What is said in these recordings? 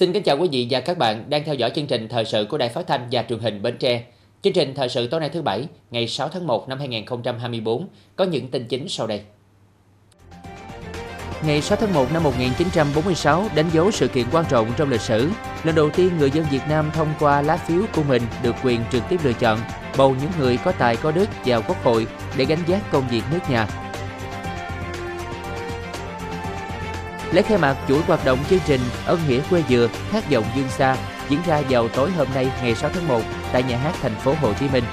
Xin kính chào quý vị và các bạn đang theo dõi chương trình thời sự của Đài Phát thanh và Truyền hình Bến Tre. Chương trình thời sự tối nay thứ Bảy, ngày 6 tháng 1 năm 2024 có những tin chính sau đây. Ngày 6 tháng 1 năm 1946 đánh dấu sự kiện quan trọng trong lịch sử. Lần đầu tiên người dân Việt Nam thông qua lá phiếu của mình được quyền trực tiếp lựa chọn bầu những người có tài có đức vào quốc hội để gánh vác công việc nước nhà. Lễ khai mạc chuỗi hoạt động chương trình Ân nghĩa quê dừa, hát giọng dương xa diễn ra vào tối hôm nay, ngày 6 tháng 1 tại nhà hát thành phố Hồ Chí Minh.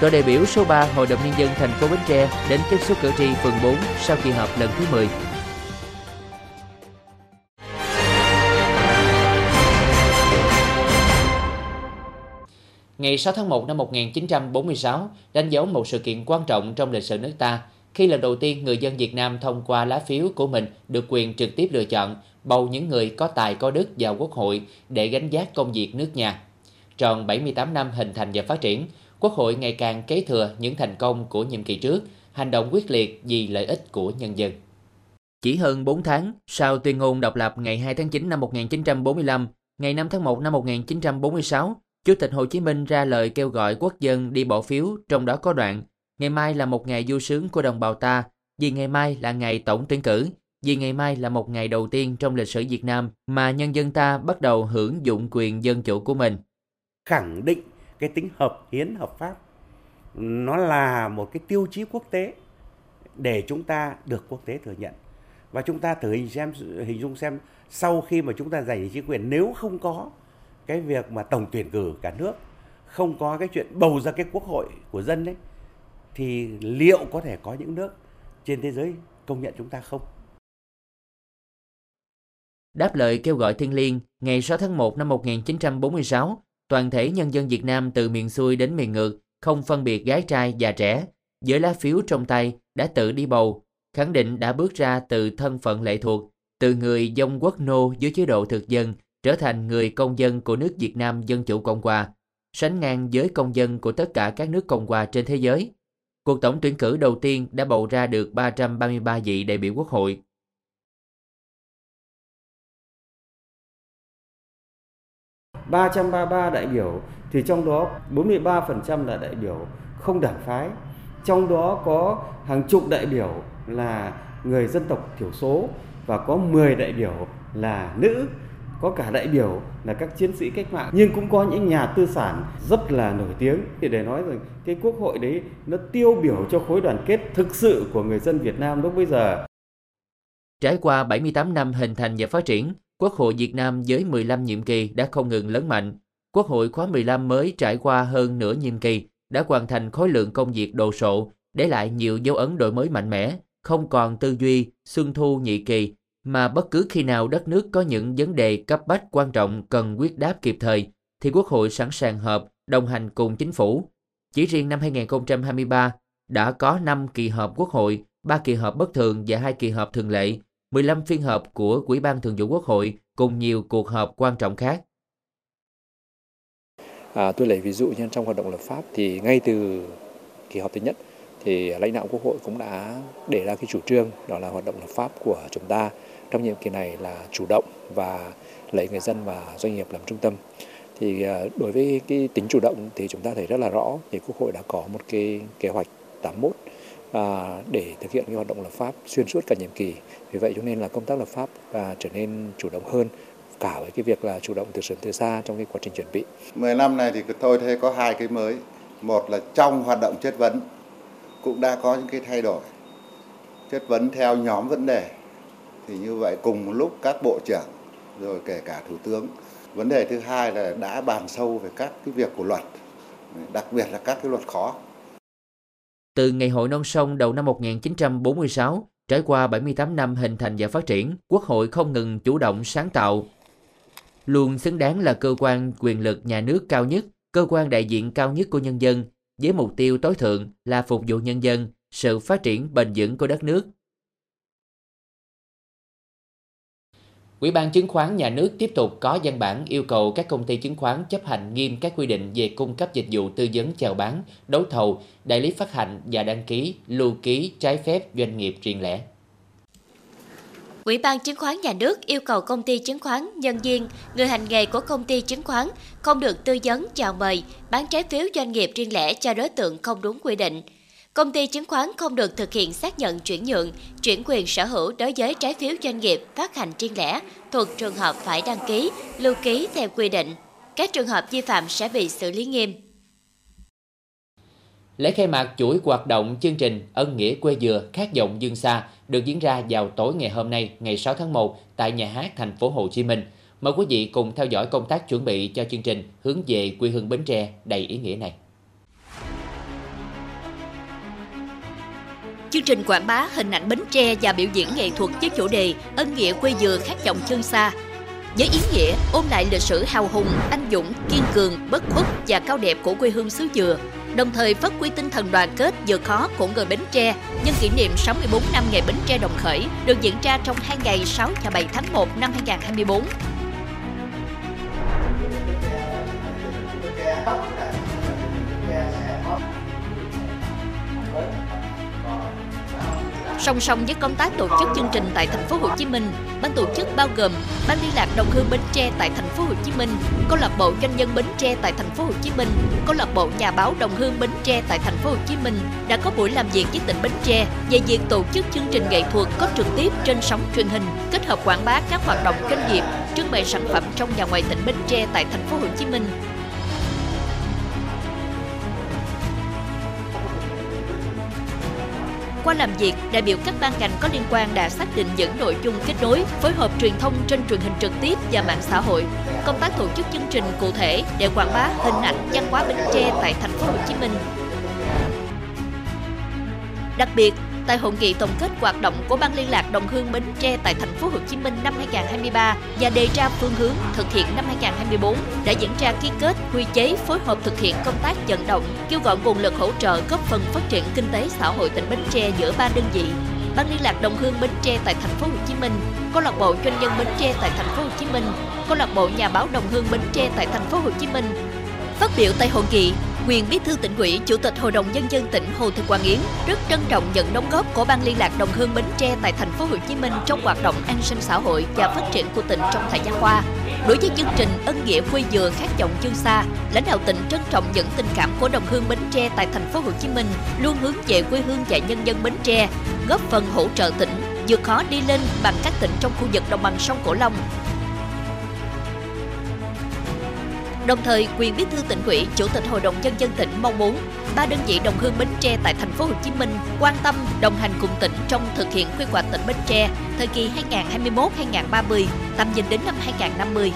Đoàn đại biểu số 3 Hội đồng Nhân dân thành phố Bến Tre đến tiếp xúc cử tri phường 4 sau kỳ họp lần thứ 10. Ngày 6 tháng 1 năm 1946 đánh dấu một sự kiện quan trọng trong lịch sử nước ta khi lần đầu tiên người dân Việt Nam thông qua lá phiếu của mình được quyền trực tiếp lựa chọn bầu những người có tài có đức vào quốc hội để gánh vác công việc nước nhà. Tròn 78 năm hình thành và phát triển, Quốc hội ngày càng kế thừa những thành công của nhiệm kỳ trước, hành động quyết liệt vì lợi ích của nhân dân. Chỉ hơn 4 tháng sau tuyên ngôn độc lập ngày 2 tháng 9 năm 1945, ngày 5 tháng 1 năm 1946, Chủ tịch Hồ Chí Minh ra lời kêu gọi quốc dân đi bỏ phiếu, trong đó có đoạn Ngày mai là một ngày vui sướng của đồng bào ta, vì ngày mai là ngày tổng tuyển cử, vì ngày mai là một ngày đầu tiên trong lịch sử Việt Nam mà nhân dân ta bắt đầu hưởng dụng quyền dân chủ của mình. Khẳng định cái tính hợp hiến hợp pháp nó là một cái tiêu chí quốc tế để chúng ta được quốc tế thừa nhận và chúng ta thử hình xem hình dung xem sau khi mà chúng ta giành chính quyền nếu không có cái việc mà tổng tuyển cử cả nước không có cái chuyện bầu ra cái quốc hội của dân đấy thì liệu có thể có những nước trên thế giới công nhận chúng ta không? Đáp lời kêu gọi thiên liêng, ngày 6 tháng 1 năm 1946, toàn thể nhân dân Việt Nam từ miền xuôi đến miền ngược, không phân biệt gái trai già trẻ, với lá phiếu trong tay đã tự đi bầu, khẳng định đã bước ra từ thân phận lệ thuộc, từ người dông quốc nô dưới chế độ thực dân trở thành người công dân của nước Việt Nam Dân Chủ Cộng Hòa, sánh ngang với công dân của tất cả các nước Cộng Hòa trên thế giới. Cuộc tổng tuyển cử đầu tiên đã bầu ra được 333 vị đại biểu quốc hội. ba đại biểu, thì trong đó 43% là đại biểu không đảng phái. Trong đó có hàng chục đại biểu là người dân tộc thiểu số và có 10 đại biểu là nữ có cả đại biểu là các chiến sĩ cách mạng nhưng cũng có những nhà tư sản rất là nổi tiếng thì để nói rằng cái quốc hội đấy nó tiêu biểu cho khối đoàn kết thực sự của người dân Việt Nam lúc bây giờ. Trải qua 78 năm hình thành và phát triển, Quốc hội Việt Nam với 15 nhiệm kỳ đã không ngừng lớn mạnh. Quốc hội khóa 15 mới trải qua hơn nửa nhiệm kỳ đã hoàn thành khối lượng công việc đồ sộ, để lại nhiều dấu ấn đổi mới mạnh mẽ, không còn tư duy, xuân thu nhị kỳ mà bất cứ khi nào đất nước có những vấn đề cấp bách quan trọng cần quyết đáp kịp thời, thì Quốc hội sẵn sàng họp, đồng hành cùng chính phủ. Chỉ riêng năm 2023, đã có 5 kỳ họp Quốc hội, 3 kỳ họp bất thường và 2 kỳ họp thường lệ, 15 phiên họp của Ủy ban Thường vụ Quốc hội cùng nhiều cuộc họp quan trọng khác. À, tôi lấy ví dụ như trong hoạt động lập pháp thì ngay từ kỳ họp thứ nhất thì lãnh đạo Quốc hội cũng đã để ra cái chủ trương đó là hoạt động lập pháp của chúng ta trong nhiệm kỳ này là chủ động và lấy người dân và doanh nghiệp làm trung tâm thì à, đối với cái tính chủ động thì chúng ta thấy rất là rõ thì quốc hội đã có một cái kế hoạch 81 à, để thực hiện cái hoạt động lập pháp xuyên suốt cả nhiệm kỳ vì vậy cho nên là công tác lập pháp và trở nên chủ động hơn cả với cái việc là chủ động từ sớm từ xa trong cái quá trình chuẩn bị. 10 năm này thì tôi thấy có hai cái mới. Một là trong hoạt động chất vấn cũng đã có những cái thay đổi. Chất vấn theo nhóm vấn đề thì như vậy cùng một lúc các bộ trưởng, rồi kể cả thủ tướng. Vấn đề thứ hai là đã bàn sâu về các cái việc của luật, đặc biệt là các cái luật khó. Từ ngày hội non sông đầu năm 1946 trải qua 78 năm hình thành và phát triển, quốc hội không ngừng chủ động sáng tạo. Luôn xứng đáng là cơ quan quyền lực nhà nước cao nhất, cơ quan đại diện cao nhất của nhân dân, với mục tiêu tối thượng là phục vụ nhân dân, sự phát triển bền vững của đất nước. Ủy ban chứng khoán nhà nước tiếp tục có văn bản yêu cầu các công ty chứng khoán chấp hành nghiêm các quy định về cung cấp dịch vụ tư vấn chào bán, đấu thầu, đại lý phát hành và đăng ký, lưu ký trái phép doanh nghiệp riêng lẻ. Ủy ban Chứng khoán Nhà nước yêu cầu công ty chứng khoán, nhân viên, người hành nghề của công ty chứng khoán không được tư vấn, chào mời, bán trái phiếu doanh nghiệp riêng lẻ cho đối tượng không đúng quy định. Công ty chứng khoán không được thực hiện xác nhận chuyển nhượng, chuyển quyền sở hữu đối với trái phiếu doanh nghiệp phát hành riêng lẻ thuộc trường hợp phải đăng ký, lưu ký theo quy định. Các trường hợp vi phạm sẽ bị xử lý nghiêm. Lễ khai mạc chuỗi hoạt động chương trình Ân Nghĩa Quê Dừa Khát vọng Dương Xa được diễn ra vào tối ngày hôm nay, ngày 6 tháng 1 tại nhà hát thành phố Hồ Chí Minh. Mời quý vị cùng theo dõi công tác chuẩn bị cho chương trình hướng về quê hương Bến Tre đầy ý nghĩa này. Chương trình quảng bá hình ảnh Bến Tre và biểu diễn nghệ thuật với chủ đề Ân nghĩa quê dừa khát vọng chân xa. Với ý nghĩa ôn lại lịch sử hào hùng, anh dũng, kiên cường, bất khuất và cao đẹp của quê hương xứ Dừa, đồng thời phát huy tinh thần đoàn kết vượt khó của người Bến Tre nhân kỷ niệm 64 năm ngày Bến Tre đồng khởi được diễn ra trong hai ngày 6 và 7 tháng 1 năm 2024. Song song với công tác tổ chức chương trình tại thành phố Hồ Chí Minh, ban tổ chức bao gồm ban liên lạc đồng hương Bến Tre tại thành phố Hồ Chí Minh, câu lạc bộ doanh nhân Bến Tre tại thành phố Hồ Chí Minh, câu lạc bộ nhà báo đồng hương Bến Tre tại thành phố Hồ Chí Minh đã có buổi làm việc với tỉnh Bến Tre về việc tổ chức chương trình nghệ thuật có trực tiếp trên sóng truyền hình, kết hợp quảng bá các hoạt động doanh nghiệp, trưng bày sản phẩm trong và ngoài tỉnh Bến Tre tại thành phố Hồ Chí Minh. Qua làm việc, đại biểu các ban ngành có liên quan đã xác định những nội dung kết nối, phối hợp truyền thông trên truyền hình trực tiếp và mạng xã hội. Công tác tổ chức chương trình cụ thể để quảng bá hình ảnh văn hóa Bến Tre tại thành phố Hồ Chí Minh. Đặc biệt, tại hội nghị tổng kết hoạt động của Ban liên lạc đồng hương Bến Tre tại thành phố Hồ Chí Minh năm 2023 và đề ra phương hướng thực hiện năm 2024 đã diễn ra ký kết quy chế phối hợp thực hiện công tác vận động, kêu gọi nguồn lực hỗ trợ góp phần phát triển kinh tế xã hội tỉnh Bến Tre giữa ba đơn vị. Ban liên lạc đồng hương Bến Tre tại thành phố Hồ Chí Minh, câu lạc bộ doanh nhân Bến Tre tại thành phố Hồ Chí Minh, câu lạc bộ nhà báo đồng hương Bến Tre tại thành phố Hồ Chí Minh. Phát biểu tại hội nghị, Quyền Bí thư tỉnh ủy, Chủ tịch Hội đồng nhân dân tỉnh Hồ Thị Quang Yến rất trân trọng nhận đóng góp của ban liên lạc đồng hương Bến Tre tại thành phố Hồ Chí Minh trong hoạt động an sinh xã hội và phát triển của tỉnh trong thời gian qua. Đối với chương trình Ân nghĩa quê dừa khát vọng chương xa, lãnh đạo tỉnh trân trọng những tình cảm của đồng hương Bến Tre tại thành phố Hồ Chí Minh, luôn hướng về quê hương và nhân dân Bến Tre, góp phần hỗ trợ tỉnh vượt khó đi lên bằng các tỉnh trong khu vực đồng bằng sông Cửu Long, Đồng thời, quyền bí thư tỉnh ủy, chủ tịch hội đồng nhân dân tỉnh mong muốn ba đơn vị đồng hương Bến Tre tại thành phố Hồ Chí Minh quan tâm đồng hành cùng tỉnh trong thực hiện quy hoạch tỉnh Bến Tre thời kỳ 2021-2030, tầm nhìn đến năm 2050.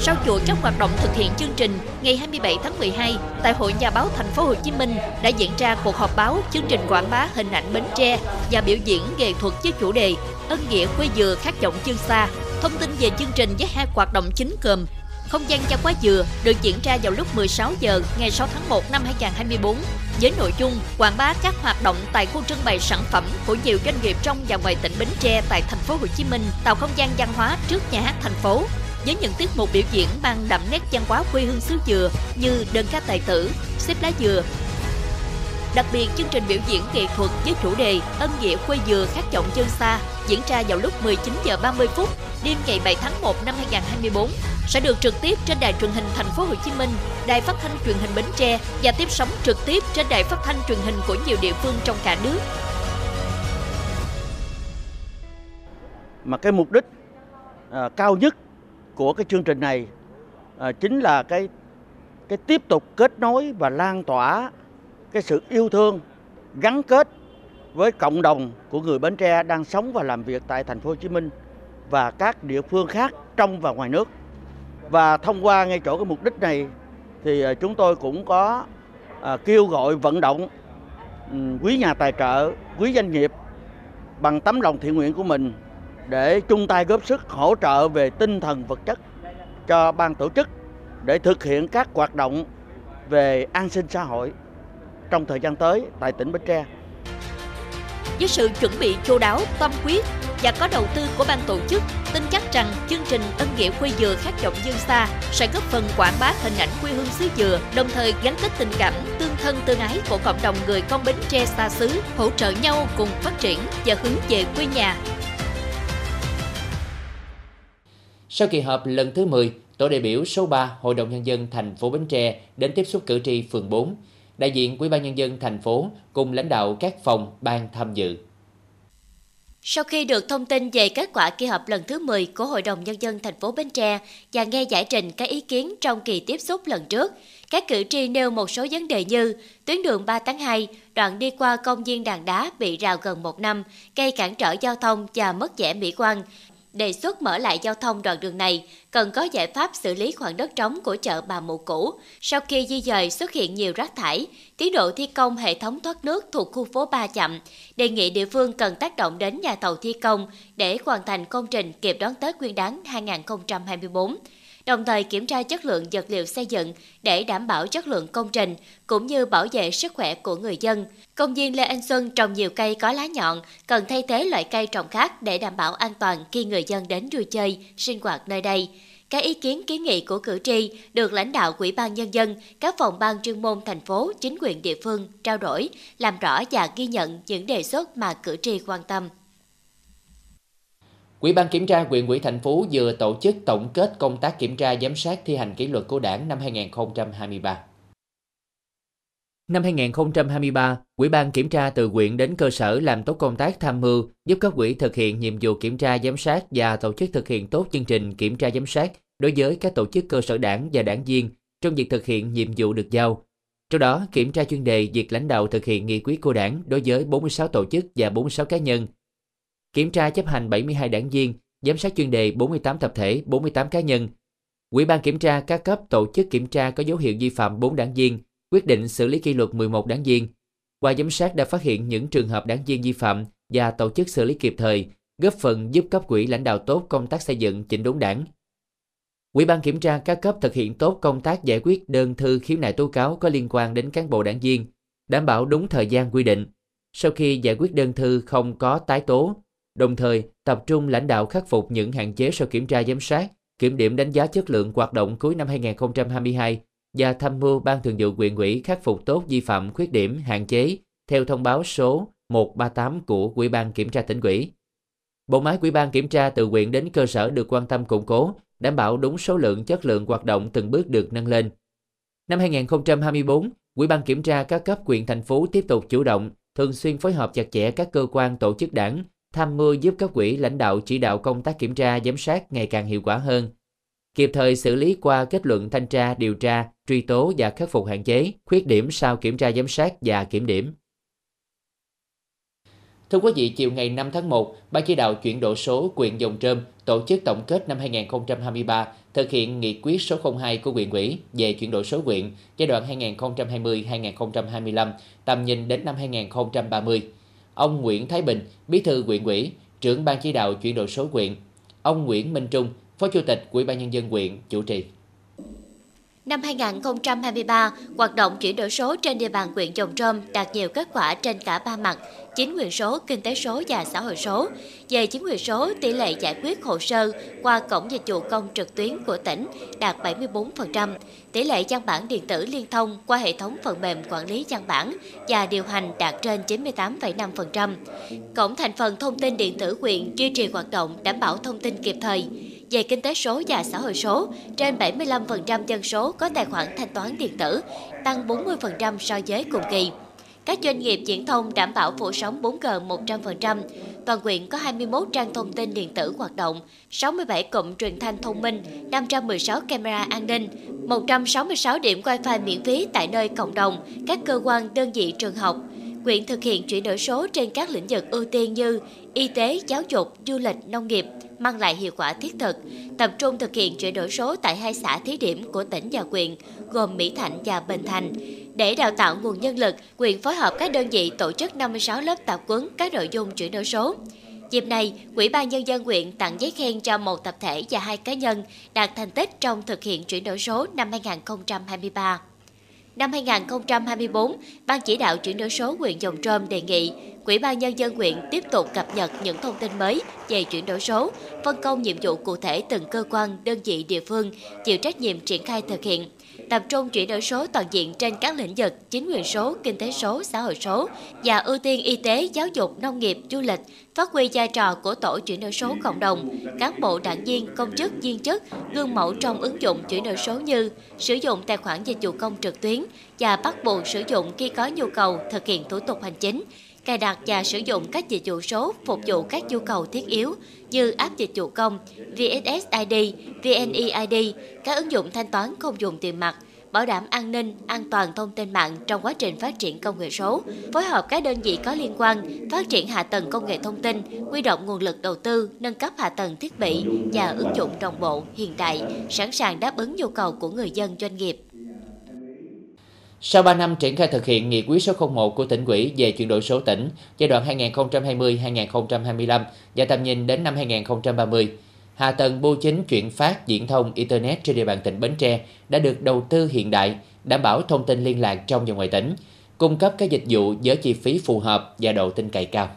Sau chuỗi các hoạt động thực hiện chương trình, ngày 27 tháng 12, tại Hội Nhà báo Thành phố Hồ Chí Minh đã diễn ra cuộc họp báo chương trình quảng bá hình ảnh Bến Tre và biểu diễn nghệ thuật với chủ đề Ân nghĩa quê dừa khát vọng chương xa Thông tin về chương trình với hai hoạt động chính gồm không gian văn hóa dừa được diễn ra vào lúc 16 giờ ngày 6 tháng 1 năm 2024 với nội dung quảng bá các hoạt động tại khu trưng bày sản phẩm của nhiều doanh nghiệp trong và ngoài tỉnh Bến Tre tại thành phố Hồ Chí Minh, tạo không gian văn hóa trước nhà hát thành phố. Với những tiết mục biểu diễn mang đậm nét văn hóa quê hương xứ dừa như đơn ca tài tử, xếp lá dừa, Đặc biệt, chương trình biểu diễn nghệ thuật với chủ đề Ân nghĩa quê dừa khát vọng chân xa diễn ra vào lúc 19 giờ 30 phút đêm ngày 7 tháng 1 năm 2024 sẽ được trực tiếp trên đài truyền hình thành phố Hồ Chí Minh, đài phát thanh truyền hình Bến Tre và tiếp sóng trực tiếp trên đài phát thanh truyền hình của nhiều địa phương trong cả nước. Mà cái mục đích à, cao nhất của cái chương trình này à, chính là cái cái tiếp tục kết nối và lan tỏa cái sự yêu thương gắn kết với cộng đồng của người Bến Tre đang sống và làm việc tại thành phố Hồ Chí Minh và các địa phương khác trong và ngoài nước. Và thông qua ngay chỗ cái mục đích này thì ờ, chúng tôi cũng có ờ, kêu gọi vận động ừ, quý nhà tài trợ, quý doanh nghiệp bằng tấm lòng thiện nguyện của mình để chung tay góp sức hỗ trợ về tinh thần vật chất cho ban tổ chức để thực hiện các hoạt động về an sinh xã hội trong thời gian tới tại tỉnh Bến Tre. Với sự chuẩn bị chu đáo, tâm quyết, và có đầu tư của ban tổ chức, tin chắc rằng chương trình Ân nghĩa quê dừa khát vọng dương xa sẽ góp phần quảng bá hình ảnh quê hương xứ dừa, đồng thời gắn kết tình cảm, tương thân tương ái của cộng đồng người con bến tre xa xứ, hỗ trợ nhau cùng phát triển và hướng về quê nhà. Sau kỳ họp lần thứ 10, tổ đại biểu số 3 Hội đồng nhân dân thành phố Bến Tre đến tiếp xúc cử tri phường 4. Đại diện Ủy ban nhân dân thành phố cùng lãnh đạo các phòng ban tham dự. Sau khi được thông tin về kết quả kỳ họp lần thứ 10 của Hội đồng Nhân dân thành phố Bến Tre và nghe giải trình các ý kiến trong kỳ tiếp xúc lần trước, các cử tri nêu một số vấn đề như tuyến đường 3 tháng 2, đoạn đi qua công viên đàn đá bị rào gần một năm, gây cản trở giao thông và mất vẻ mỹ quan, đề xuất mở lại giao thông đoạn đường này cần có giải pháp xử lý khoảng đất trống của chợ Bà Mụ cũ. Sau khi di dời xuất hiện nhiều rác thải, tiến độ thi công hệ thống thoát nước thuộc khu phố 3 chậm, đề nghị địa phương cần tác động đến nhà thầu thi công để hoàn thành công trình kịp đón Tết Nguyên đán 2024 đồng thời kiểm tra chất lượng vật liệu xây dựng để đảm bảo chất lượng công trình cũng như bảo vệ sức khỏe của người dân. Công viên Lê Anh Xuân trồng nhiều cây có lá nhọn, cần thay thế loại cây trồng khác để đảm bảo an toàn khi người dân đến vui chơi, sinh hoạt nơi đây. Các ý kiến kiến nghị của cử tri được lãnh đạo Ủy ban Nhân dân, các phòng ban chuyên môn thành phố, chính quyền địa phương trao đổi, làm rõ và ghi nhận những đề xuất mà cử tri quan tâm. Ủy ban kiểm tra huyện ủy thành phố vừa tổ chức tổng kết công tác kiểm tra giám sát thi hành kỷ luật của Đảng năm 2023. Năm 2023, Ủy ban kiểm tra từ huyện đến cơ sở làm tốt công tác tham mưu, giúp các quỹ thực hiện nhiệm vụ kiểm tra giám sát và tổ chức thực hiện tốt chương trình kiểm tra giám sát đối với các tổ chức cơ sở đảng và đảng viên trong việc thực hiện nhiệm vụ được giao. Trong đó, kiểm tra chuyên đề việc lãnh đạo thực hiện nghị quyết của đảng đối với 46 tổ chức và 46 cá nhân kiểm tra chấp hành 72 đảng viên, giám sát chuyên đề 48 tập thể, 48 cá nhân. Ủy ban kiểm tra các cấp tổ chức kiểm tra có dấu hiệu vi phạm 4 đảng viên, quyết định xử lý kỷ luật 11 đảng viên. Qua giám sát đã phát hiện những trường hợp đảng viên vi phạm và tổ chức xử lý kịp thời, góp phần giúp cấp quỹ lãnh đạo tốt công tác xây dựng chỉnh đốn đảng. Ủy ban kiểm tra các cấp thực hiện tốt công tác giải quyết đơn thư khiếu nại tố cáo có liên quan đến cán bộ đảng viên, đảm bảo đúng thời gian quy định. Sau khi giải quyết đơn thư không có tái tố, đồng thời tập trung lãnh đạo khắc phục những hạn chế sau kiểm tra giám sát, kiểm điểm đánh giá chất lượng hoạt động cuối năm 2022 và tham mưu ban thường vụ huyện ủy khắc phục tốt vi phạm khuyết điểm hạn chế theo thông báo số 138 của Ủy ban kiểm tra tỉnh ủy. Bộ máy Ủy ban kiểm tra từ huyện đến cơ sở được quan tâm củng cố, đảm bảo đúng số lượng chất lượng hoạt động từng bước được nâng lên. Năm 2024, Ủy ban kiểm tra các cấp huyện thành phố tiếp tục chủ động, thường xuyên phối hợp chặt chẽ các cơ quan tổ chức đảng, tham mưu giúp các quỹ lãnh đạo chỉ đạo công tác kiểm tra giám sát ngày càng hiệu quả hơn, kịp thời xử lý qua kết luận thanh tra, điều tra, truy tố và khắc phục hạn chế, khuyết điểm sau kiểm tra giám sát và kiểm điểm. Thưa quý vị, chiều ngày 5 tháng 1, Ban chỉ đạo chuyển đổi số quyện Dòng Trơm tổ chức tổng kết năm 2023 thực hiện nghị quyết số 02 của huyện ủy về chuyển đổi số quyện giai đoạn 2020-2025 tầm nhìn đến năm 2030 ông Nguyễn Thái Bình, Bí thư huyện ủy, trưởng ban chỉ đạo chuyển đổi số huyện, ông Nguyễn Minh Trung, Phó Chủ tịch Ủy ban nhân dân huyện chủ trì. Năm 2023, hoạt động chuyển đổi số trên địa bàn huyện trồng Trôm đạt nhiều kết quả trên cả ba mặt, chính quyền số, kinh tế số và xã hội số. Về chính quyền số, tỷ lệ giải quyết hồ sơ qua cổng dịch vụ công trực tuyến của tỉnh đạt 74%, tỷ lệ văn bản điện tử liên thông qua hệ thống phần mềm quản lý văn bản và điều hành đạt trên 98,5%. Cổng thành phần thông tin điện tử huyện duy trì hoạt động đảm bảo thông tin kịp thời, về kinh tế số và xã hội số, trên 75% dân số có tài khoản thanh toán điện tử, tăng 40% so với cùng kỳ. Các doanh nghiệp viễn thông đảm bảo phủ sóng 4G 100%. Toàn huyện có 21 trang thông tin điện tử hoạt động, 67 cụm truyền thanh thông minh, 516 camera an ninh, 166 điểm wifi miễn phí tại nơi cộng đồng, các cơ quan, đơn vị trường học. Quyện thực hiện chuyển đổi số trên các lĩnh vực ưu tiên như y tế, giáo dục, du lịch, nông nghiệp, mang lại hiệu quả thiết thực, tập trung thực hiện chuyển đổi số tại hai xã thí điểm của tỉnh và huyện, gồm Mỹ Thạnh và Bình Thành. Để đào tạo nguồn nhân lực, huyện phối hợp các đơn vị tổ chức 56 lớp tập huấn các nội dung chuyển đổi số. Dịp này, Ủy ban Nhân dân huyện tặng giấy khen cho một tập thể và hai cá nhân đạt thành tích trong thực hiện chuyển đổi số năm 2023. Năm 2024, Ban chỉ đạo chuyển đổi số huyện Dòng Trôm đề nghị Quỹ ban Nhân dân huyện tiếp tục cập nhật những thông tin mới về chuyển đổi số, phân công nhiệm vụ cụ thể từng cơ quan, đơn vị địa phương chịu trách nhiệm triển khai thực hiện tập trung chuyển đổi số toàn diện trên các lĩnh vực chính quyền số, kinh tế số, xã hội số và ưu tiên y tế, giáo dục, nông nghiệp, du lịch, phát huy vai trò của tổ chuyển đổi số cộng đồng, cán bộ đảng viên, công chức, viên chức, gương mẫu trong ứng dụng chuyển đổi số như sử dụng tài khoản dịch vụ công trực tuyến và bắt buộc sử dụng khi có nhu cầu thực hiện thủ tục hành chính, cài đặt và sử dụng các dịch vụ số phục vụ các nhu cầu thiết yếu như app dịch vụ công, VSSID, VNeID, các ứng dụng thanh toán không dùng tiền mặt, bảo đảm an ninh, an toàn thông tin mạng trong quá trình phát triển công nghệ số, phối hợp các đơn vị có liên quan, phát triển hạ tầng công nghệ thông tin, huy động nguồn lực đầu tư, nâng cấp hạ tầng thiết bị và ứng dụng đồng bộ, hiện đại, sẵn sàng đáp ứng nhu cầu của người dân doanh nghiệp. Sau 3 năm triển khai thực hiện nghị quyết số 01 của tỉnh ủy về chuyển đổi số tỉnh giai đoạn 2020-2025 và tầm nhìn đến năm 2030, hạ tầng bưu chính chuyển phát diễn thông Internet trên địa bàn tỉnh Bến Tre đã được đầu tư hiện đại, đảm bảo thông tin liên lạc trong và ngoài tỉnh, cung cấp các dịch vụ với chi phí phù hợp và độ tin cậy cao.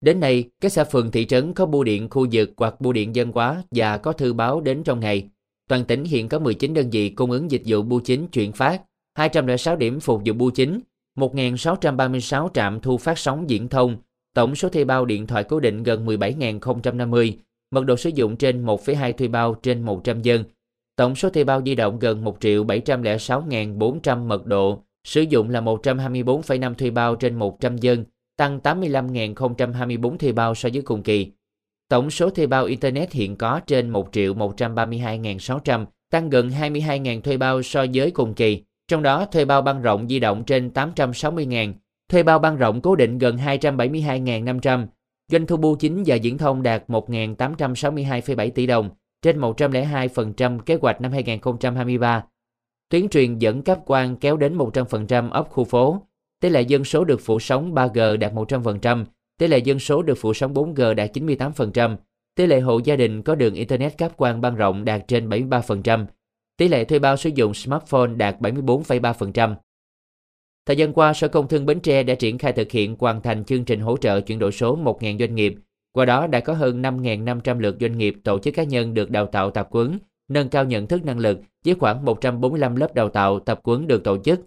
Đến nay, các xã phường thị trấn có bưu điện khu vực hoặc bưu điện dân hóa và có thư báo đến trong ngày. Toàn tỉnh hiện có 19 đơn vị cung ứng dịch vụ bưu chính chuyển phát, 206 điểm phục vụ bưu chính, 1.636 trạm thu phát sóng diễn thông, tổng số thuê bao điện thoại cố định gần 17.050, mật độ sử dụng trên 1,2 thuê bao trên 100 dân. Tổng số thuê bao di động gần 1 triệu 706.400 mật độ, sử dụng là 124,5 thuê bao trên 100 dân, tăng 85.024 thuê bao so với cùng kỳ. Tổng số thuê bao Internet hiện có trên 1 triệu 132.600, tăng gần 22.000 thuê bao so với cùng kỳ. Trong đó, thuê bao băng rộng di động trên 860.000, thuê bao băng rộng cố định gần 272.500, doanh thu bưu chính và diễn thông đạt 1.862,7 tỷ đồng, trên 102% kế hoạch năm 2023. Tuyến truyền dẫn cáp quang kéo đến 100% ấp khu phố. Tỷ lệ dân số được phủ sóng 3G đạt 100%, tỷ lệ dân số được phủ sóng 4G đạt 98%, tỷ lệ hộ gia đình có đường Internet cáp quang băng rộng đạt trên 73%, tỷ lệ thuê bao sử dụng smartphone đạt 74,3%. Thời gian qua, Sở Công Thương Bến Tre đã triển khai thực hiện hoàn thành chương trình hỗ trợ chuyển đổi số 1.000 doanh nghiệp. Qua đó đã có hơn 5.500 lượt doanh nghiệp tổ chức cá nhân được đào tạo tập quấn, nâng cao nhận thức năng lực với khoảng 145 lớp đào tạo tập quấn được tổ chức.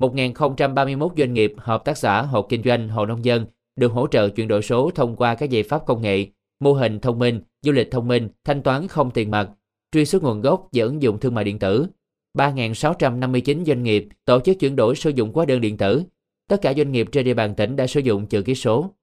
1.031 doanh nghiệp, hợp tác xã, hộ kinh doanh, hộ nông dân được hỗ trợ chuyển đổi số thông qua các giải pháp công nghệ, mô hình thông minh, du lịch thông minh, thanh toán không tiền mặt, truy xuất nguồn gốc và ứng dụng thương mại điện tử. 3.659 doanh nghiệp tổ chức chuyển đổi sử dụng hóa đơn điện tử. Tất cả doanh nghiệp trên địa bàn tỉnh đã sử dụng chữ ký số.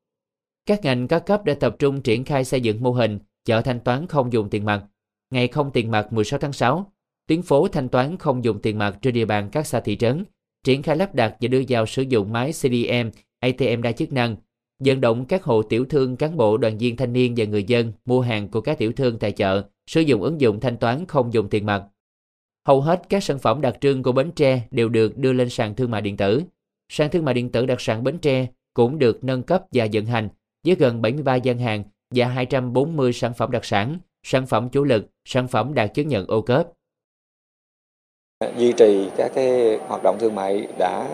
Các ngành các cấp đã tập trung triển khai xây dựng mô hình chợ thanh toán không dùng tiền mặt. Ngày không tiền mặt 16 tháng 6, tuyến phố thanh toán không dùng tiền mặt trên địa bàn các xã thị trấn, triển khai lắp đặt và đưa vào sử dụng máy CDM, ATM đa chức năng, vận động các hộ tiểu thương, cán bộ, đoàn viên thanh niên và người dân mua hàng của các tiểu thương tại chợ sử dụng ứng dụng thanh toán không dùng tiền mặt. Hầu hết các sản phẩm đặc trưng của Bến Tre đều được đưa lên sàn thương mại điện tử. Sàn thương mại điện tử đặc sản Bến Tre cũng được nâng cấp và vận hành với gần 73 gian hàng và 240 sản phẩm đặc sản, sản phẩm chủ lực, sản phẩm đạt chứng nhận ô cớp. Duy trì các cái hoạt động thương mại đã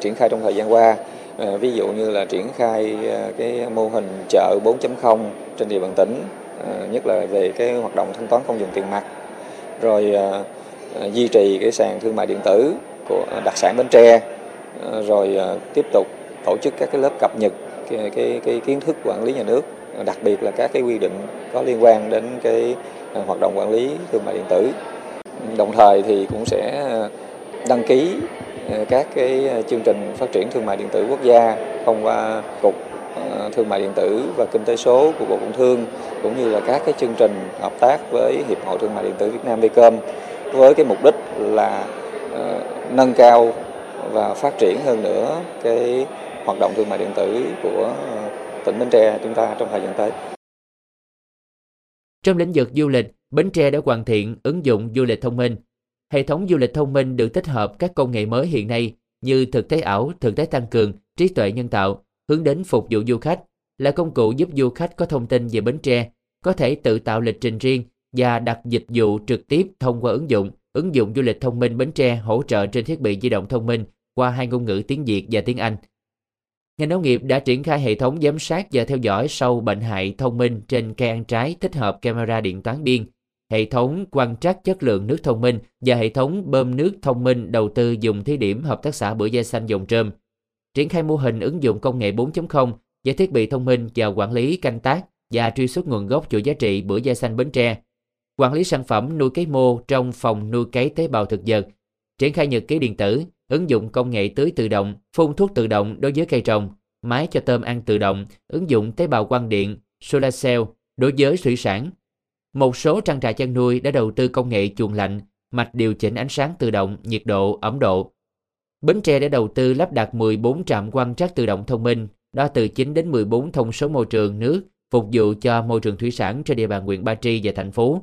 triển khai trong thời gian qua, ờ, ví dụ như là triển khai ờ, cái mô hình chợ 4.0 trên địa bàn tỉnh, Ờ, nhất là về cái hoạt động thanh toán không dùng tiền mặt, rồi ờ, ờ, duy trì cái sàn thương mại điện tử của đặc sản Bến Tre, rồi tiếp tục tổ chức các cái lớp cập nhật cái, cái, cái kiến thức quản lý nhà nước đặc biệt là các cái quy định có liên quan đến cái hoạt động quản lý thương mại điện tử. Đồng thời thì cũng sẽ đăng ký các cái chương trình phát triển thương mại điện tử quốc gia thông qua cục thương mại điện tử và kinh tế số của bộ công thương cũng như là các cái chương trình hợp tác với hiệp hội thương mại điện tử việt nam vcom với cái mục đích là uh, nâng cao và phát triển hơn nữa cái hoạt động thương mại điện tử của ờ, tỉnh Bến Tre chúng ta trong thời gian tới. Trong lĩnh vực du lịch, Bến Tre đã hoàn thiện ứng dụng du lịch thông minh. Hệ thống du lịch thông minh được tích hợp các công nghệ mới hiện nay như thực tế ảo, thực tế tăng cường, trí tuệ nhân tạo, hướng đến phục vụ du khách, là công cụ giúp du khách có thông tin về Bến Tre, có thể tự tạo lịch trình riêng và đặt dịch vụ trực tiếp thông qua ứng dụng, ứng dụng du lịch thông minh Bến Tre hỗ trợ trên thiết bị di động thông minh qua hai ngôn ngữ tiếng Việt và tiếng Anh. Ngành nông nghiệp đã triển khai hệ thống giám sát và theo dõi sâu bệnh hại thông minh trên cây ăn trái tích hợp camera điện toán biên, hệ thống quan trắc chất lượng nước thông minh và hệ thống bơm nước thông minh đầu tư dùng thí điểm hợp tác xã bưởi da xanh dòng trơm. Triển khai mô hình ứng dụng công nghệ 4.0 với thiết bị thông minh và quản lý canh tác và truy xuất nguồn gốc chuỗi giá trị bưởi da xanh Bến Tre, quản lý sản phẩm nuôi cấy mô trong phòng nuôi cấy tế bào thực vật, triển khai nhật ký điện tử, ứng dụng công nghệ tưới tự động, phun thuốc tự động đối với cây trồng, máy cho tôm ăn tự động, ứng dụng tế bào quang điện, solar cell đối với thủy sản. Một số trang trại chăn nuôi đã đầu tư công nghệ chuồng lạnh, mạch điều chỉnh ánh sáng tự động, nhiệt độ, ẩm độ. Bến Tre đã đầu tư lắp đặt 14 trạm quan trắc tự động thông minh, đo từ 9 đến 14 thông số môi trường nước phục vụ cho môi trường thủy sản trên địa bàn huyện Ba Tri và thành phố.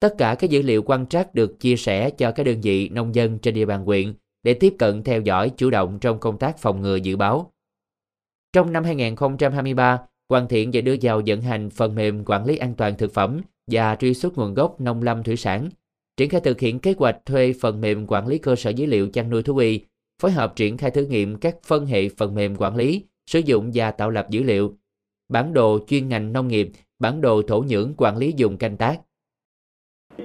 Tất cả các dữ liệu quan trắc được chia sẻ cho các đơn vị nông dân trên địa bàn huyện để tiếp cận theo dõi chủ động trong công tác phòng ngừa dự báo. Trong năm 2023, hoàn thiện và đưa vào vận hành phần mềm quản lý an toàn thực phẩm và truy xuất nguồn gốc nông lâm thủy sản, triển khai thực hiện kế hoạch thuê phần mềm quản lý cơ sở dữ liệu chăn nuôi thú y, phối hợp triển khai thử nghiệm các phân hệ phần mềm quản lý, sử dụng và tạo lập dữ liệu, bản đồ chuyên ngành nông nghiệp, bản đồ thổ nhưỡng quản lý dùng canh tác.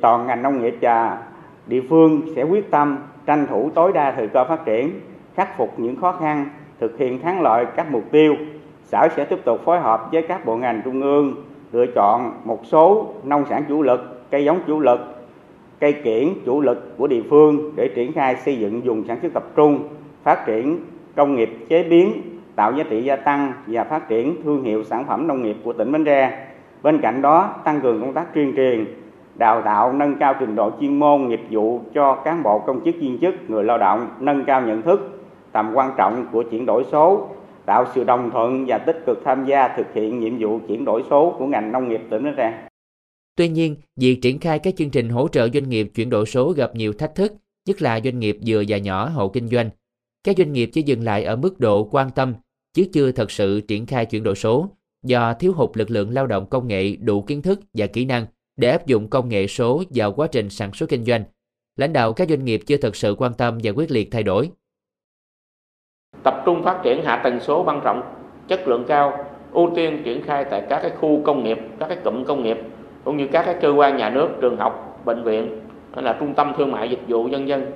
Toàn ngành nông nghiệp và địa phương sẽ quyết tâm tranh thủ tối đa thời cơ phát triển, khắc phục những khó khăn, thực hiện thắng lợi các mục tiêu. Sở sẽ tiếp tục phối hợp với các bộ ngành trung ương lựa chọn một số nông sản chủ lực, cây giống chủ lực, cây kiển chủ lực của địa phương để triển khai xây dựng vùng sản xuất tập trung, phát triển công nghiệp chế biến, tạo giá trị gia tăng và phát triển thương hiệu sản phẩm nông nghiệp của tỉnh Bến Tre. Bên cạnh đó, tăng cường công tác tuyên truyền, đào tạo nâng cao trình độ chuyên môn nghiệp vụ cho cán bộ công chức viên chức người lao động nâng cao nhận thức tầm quan trọng của chuyển đổi số tạo sự đồng thuận và tích cực tham gia thực hiện nhiệm vụ chuyển đổi số của ngành nông nghiệp tỉnh Bến Tre. Tuy nhiên, việc triển khai các chương trình hỗ trợ doanh nghiệp chuyển đổi số gặp nhiều thách thức, nhất là doanh nghiệp vừa và nhỏ hộ kinh doanh. Các doanh nghiệp chỉ dừng lại ở mức độ quan tâm, chứ chưa thật sự triển khai chuyển đổi số do thiếu hụt lực lượng lao động công nghệ đủ kiến thức và kỹ năng để áp dụng công nghệ số vào quá trình sản xuất kinh doanh. Lãnh đạo các doanh nghiệp chưa thực sự quan tâm và quyết liệt thay đổi. Tập trung phát triển hạ tầng số quan trọng, chất lượng cao, ưu tiên triển khai tại các cái khu công nghiệp, các cái cụm công nghiệp cũng như các cái cơ quan nhà nước, trường học, bệnh viện hay là trung tâm thương mại dịch vụ nhân dân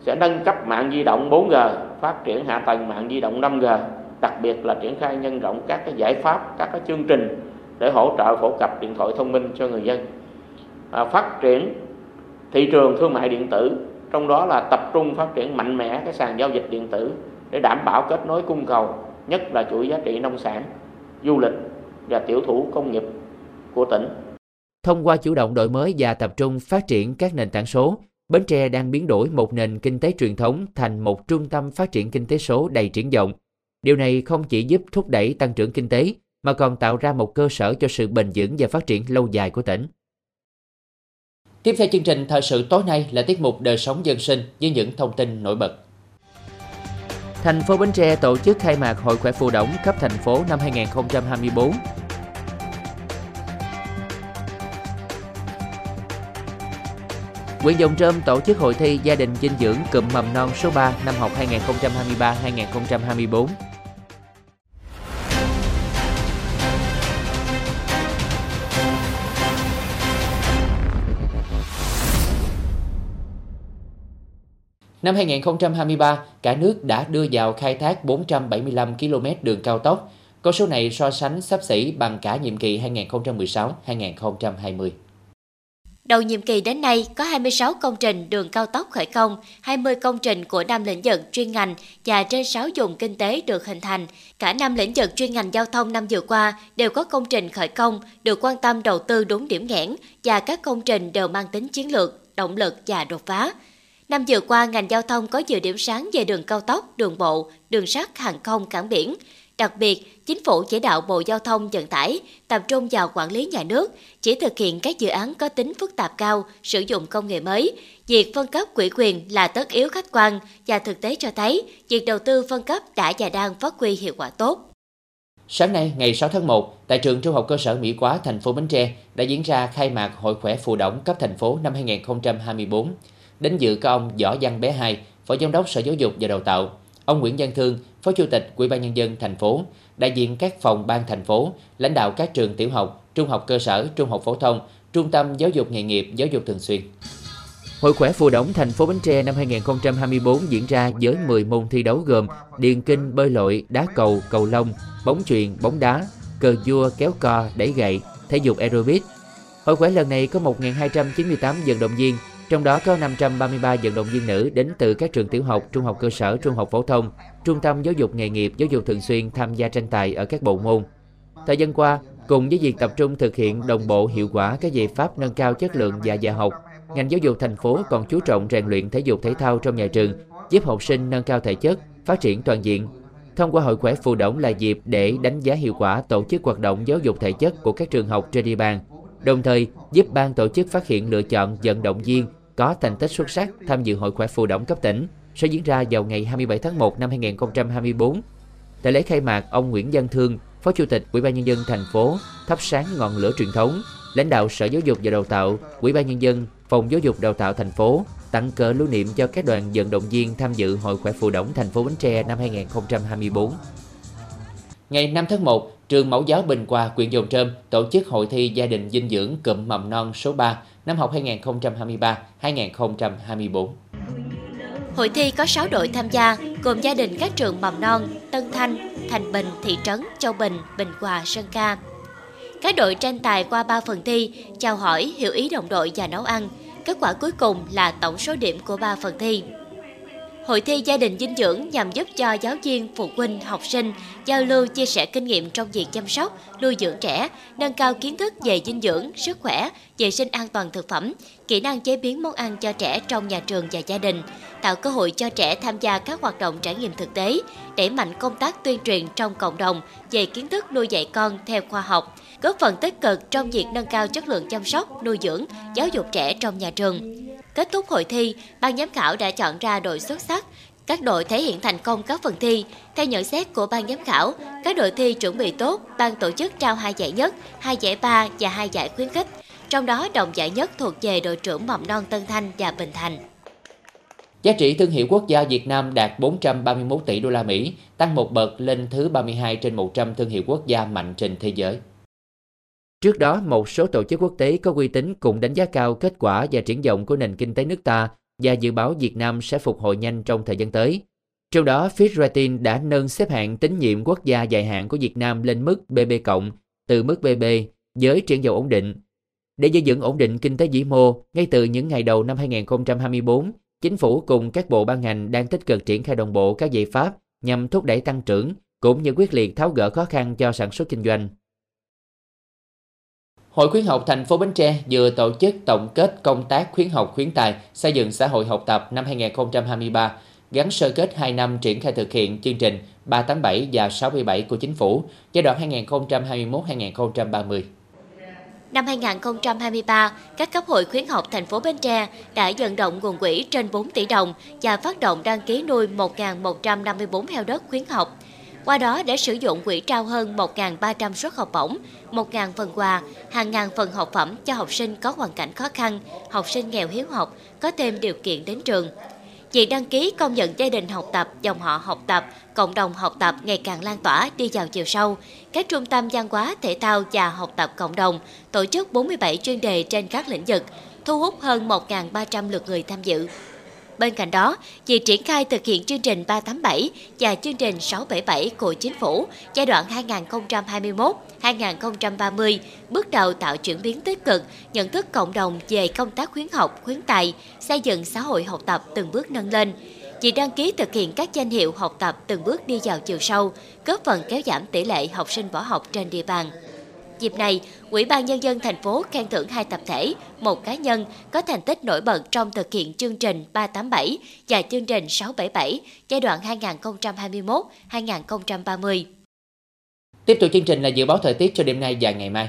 sẽ nâng cấp mạng di động 4G, phát triển hạ tầng mạng di động 5G, đặc biệt là triển khai nhân rộng các cái giải pháp, các cái chương trình để hỗ trợ phổ cập điện thoại thông minh cho người dân. À, phát triển thị trường thương mại điện tử trong đó là tập trung phát triển mạnh mẽ cái sàn giao dịch điện tử để đảm bảo kết nối cung cầu nhất là chuỗi giá trị nông sản du lịch và tiểu thủ công nghiệp của tỉnh thông qua chủ động đổi mới và tập trung phát triển các nền tảng số Bến Tre đang biến đổi một nền kinh tế truyền thống thành một trung tâm phát triển kinh tế số đầy triển vọng. Điều này không chỉ giúp thúc đẩy tăng trưởng kinh tế mà còn tạo ra một cơ sở cho sự bền vững và phát triển lâu dài của tỉnh. Tiếp theo chương trình thời sự tối nay là tiết mục đời sống dân sinh với những thông tin nổi bật. Thành phố Bến Tre tổ chức khai mạc Hội khỏe phù đồng cấp thành phố năm 2024. Quyện Dòng Trơm tổ chức hội thi gia đình dinh dưỡng cụm mầm non số 3 năm học 2023-2024. Năm 2023, cả nước đã đưa vào khai thác 475 km đường cao tốc. Con số này so sánh sắp xỉ bằng cả nhiệm kỳ 2016-2020. Đầu nhiệm kỳ đến nay có 26 công trình đường cao tốc khởi công, 20 công trình của năm lĩnh vực chuyên ngành và trên 6 dùng kinh tế được hình thành. Cả năm lĩnh vực chuyên ngành giao thông năm vừa qua đều có công trình khởi công, được quan tâm đầu tư đúng điểm nghẽn và các công trình đều mang tính chiến lược, động lực và đột phá. Năm vừa qua, ngành giao thông có nhiều điểm sáng về đường cao tốc, đường bộ, đường sắt, hàng không, cảng biển. Đặc biệt, Chính phủ chỉ đạo Bộ Giao thông Vận tải tập trung vào quản lý nhà nước, chỉ thực hiện các dự án có tính phức tạp cao, sử dụng công nghệ mới. Việc phân cấp quỹ quyền là tất yếu khách quan và thực tế cho thấy việc đầu tư phân cấp đã và đang phát huy hiệu quả tốt. Sáng nay, ngày 6 tháng 1, tại trường Trung học cơ sở Mỹ Quá, thành phố Bến Tre đã diễn ra khai mạc Hội khỏe phù động cấp thành phố năm 2024. đến dự có ông Võ Văn Bé Hai, Phó Giám đốc Sở Giáo dục và Đào tạo, ông Nguyễn Văn Thương, Phó Chủ tịch Ủy ban nhân dân thành phố, đại diện các phòng ban thành phố, lãnh đạo các trường tiểu học, trung học cơ sở, trung học phổ thông, trung tâm giáo dục nghề nghiệp, giáo dục thường xuyên. Hội khỏe phù đổng thành phố Bến Tre năm 2024 diễn ra với 10 môn thi đấu gồm điền kinh, bơi lội, đá cầu, cầu lông, bóng chuyền, bóng đá, cờ vua, kéo co, đẩy gậy, thể dục aerobic. Hội khỏe lần này có 1.298 vận động viên, trong đó có 533 vận động viên nữ đến từ các trường tiểu học, trung học cơ sở, trung học phổ thông, trung tâm giáo dục nghề nghiệp, giáo dục thường xuyên tham gia tranh tài ở các bộ môn. Thời gian qua, cùng với việc tập trung thực hiện đồng bộ hiệu quả các giải pháp nâng cao chất lượng và dạy học, ngành giáo dục thành phố còn chú trọng rèn luyện thể dục thể thao trong nhà trường, giúp học sinh nâng cao thể chất, phát triển toàn diện. Thông qua hội khỏe phù động là dịp để đánh giá hiệu quả tổ chức hoạt động giáo dục thể chất của các trường học trên địa bàn, đồng thời giúp ban tổ chức phát hiện lựa chọn vận động viên có thành tích xuất sắc tham dự hội khỏe phù động cấp tỉnh sẽ diễn ra vào ngày 27 tháng 1 năm 2024. Tại lễ khai mạc, ông Nguyễn Văn Thương, Phó Chủ tịch Ủy ban nhân dân thành phố thắp sáng ngọn lửa truyền thống, lãnh đạo Sở Giáo dục và Đào tạo, Ủy ban nhân dân, Phòng Giáo dục Đào tạo thành phố tặng cờ lưu niệm cho các đoàn vận động viên tham dự Hội khỏe phù động thành phố Bến Tre năm 2024. Ngày 5 tháng 1, trường Mẫu giáo Bình Hòa, huyện Dồn Trơm tổ chức hội thi gia đình dinh dưỡng cụm mầm non số 3 năm học 2023-2024. Hội thi có 6 đội tham gia, gồm gia đình các trường mầm non Tân Thanh, Thành Bình, Thị Trấn, Châu Bình, Bình Hòa, Sơn Ca. Các đội tranh tài qua 3 phần thi, chào hỏi, hiểu ý đồng đội và nấu ăn. Kết quả cuối cùng là tổng số điểm của 3 phần thi. Hội thi gia đình dinh dưỡng nhằm giúp cho giáo viên, phụ huynh, học sinh giao lưu chia sẻ kinh nghiệm trong việc chăm sóc, nuôi dưỡng trẻ, nâng cao kiến thức về dinh dưỡng, sức khỏe, vệ sinh an toàn thực phẩm, kỹ năng chế biến món ăn cho trẻ trong nhà trường và gia đình, tạo cơ hội cho trẻ tham gia các hoạt động trải nghiệm thực tế, đẩy mạnh công tác tuyên truyền trong cộng đồng về kiến thức nuôi dạy con theo khoa học, góp phần tích cực trong việc nâng cao chất lượng chăm sóc, nuôi dưỡng, giáo dục trẻ trong nhà trường. Kết thúc hội thi, ban giám khảo đã chọn ra đội xuất sắc. Các đội thể hiện thành công các phần thi. Theo nhận xét của ban giám khảo, các đội thi chuẩn bị tốt, ban tổ chức trao hai giải nhất, hai giải ba và hai giải khuyến khích. Trong đó đồng giải nhất thuộc về đội trưởng mầm non Tân Thanh và Bình Thành. Giá trị thương hiệu quốc gia Việt Nam đạt 431 tỷ đô la Mỹ, tăng một bậc lên thứ 32 trên 100 thương hiệu quốc gia mạnh trên thế giới. Trước đó, một số tổ chức quốc tế có uy tín cũng đánh giá cao kết quả và triển vọng của nền kinh tế nước ta và dự báo Việt Nam sẽ phục hồi nhanh trong thời gian tới. Trong đó, Fitch Ratings đã nâng xếp hạng tín nhiệm quốc gia dài hạn của Việt Nam lên mức BB từ mức BB với triển vọng ổn định. Để giữ vững ổn định kinh tế vĩ mô, ngay từ những ngày đầu năm 2024, chính phủ cùng các bộ ban ngành đang tích cực triển khai đồng bộ các giải pháp nhằm thúc đẩy tăng trưởng cũng như quyết liệt tháo gỡ khó khăn cho sản xuất kinh doanh. Hội khuyến học thành phố Bến Tre vừa tổ chức tổng kết công tác khuyến học khuyến tài xây dựng xã hội học tập năm 2023, gắn sơ kết 2 năm triển khai thực hiện chương trình 387 và 67 của chính phủ giai đoạn 2021-2030. Năm 2023, các cấp hội khuyến học thành phố Bến Tre đã vận động nguồn quỹ trên 4 tỷ đồng và phát động đăng ký nuôi 1.154 heo đất khuyến học – qua đó đã sử dụng quỹ trao hơn 1.300 suất học bổng, 1.000 phần quà, hàng ngàn phần học phẩm cho học sinh có hoàn cảnh khó khăn, học sinh nghèo hiếu học, có thêm điều kiện đến trường. Việc đăng ký công nhận gia đình học tập, dòng họ học tập, cộng đồng học tập ngày càng lan tỏa đi vào chiều sâu. Các trung tâm văn hóa, thể thao và học tập cộng đồng tổ chức 47 chuyên đề trên các lĩnh vực, thu hút hơn 1.300 lượt người tham dự. Bên cạnh đó, việc triển khai thực hiện chương trình 387 và chương trình 677 của chính phủ giai đoạn 2021-2030 bước đầu tạo chuyển biến tích cực, nhận thức cộng đồng về công tác khuyến học, khuyến tài, xây dựng xã hội học tập từng bước nâng lên. Việc đăng ký thực hiện các danh hiệu học tập từng bước đi vào chiều sâu, góp phần kéo giảm tỷ lệ học sinh bỏ học trên địa bàn. Dịp này, Ủy ban Nhân dân thành phố khen thưởng hai tập thể, một cá nhân có thành tích nổi bật trong thực hiện chương trình 387 và chương trình 677 giai đoạn 2021-2030. Tiếp tục chương trình là dự báo thời tiết cho đêm nay và ngày mai.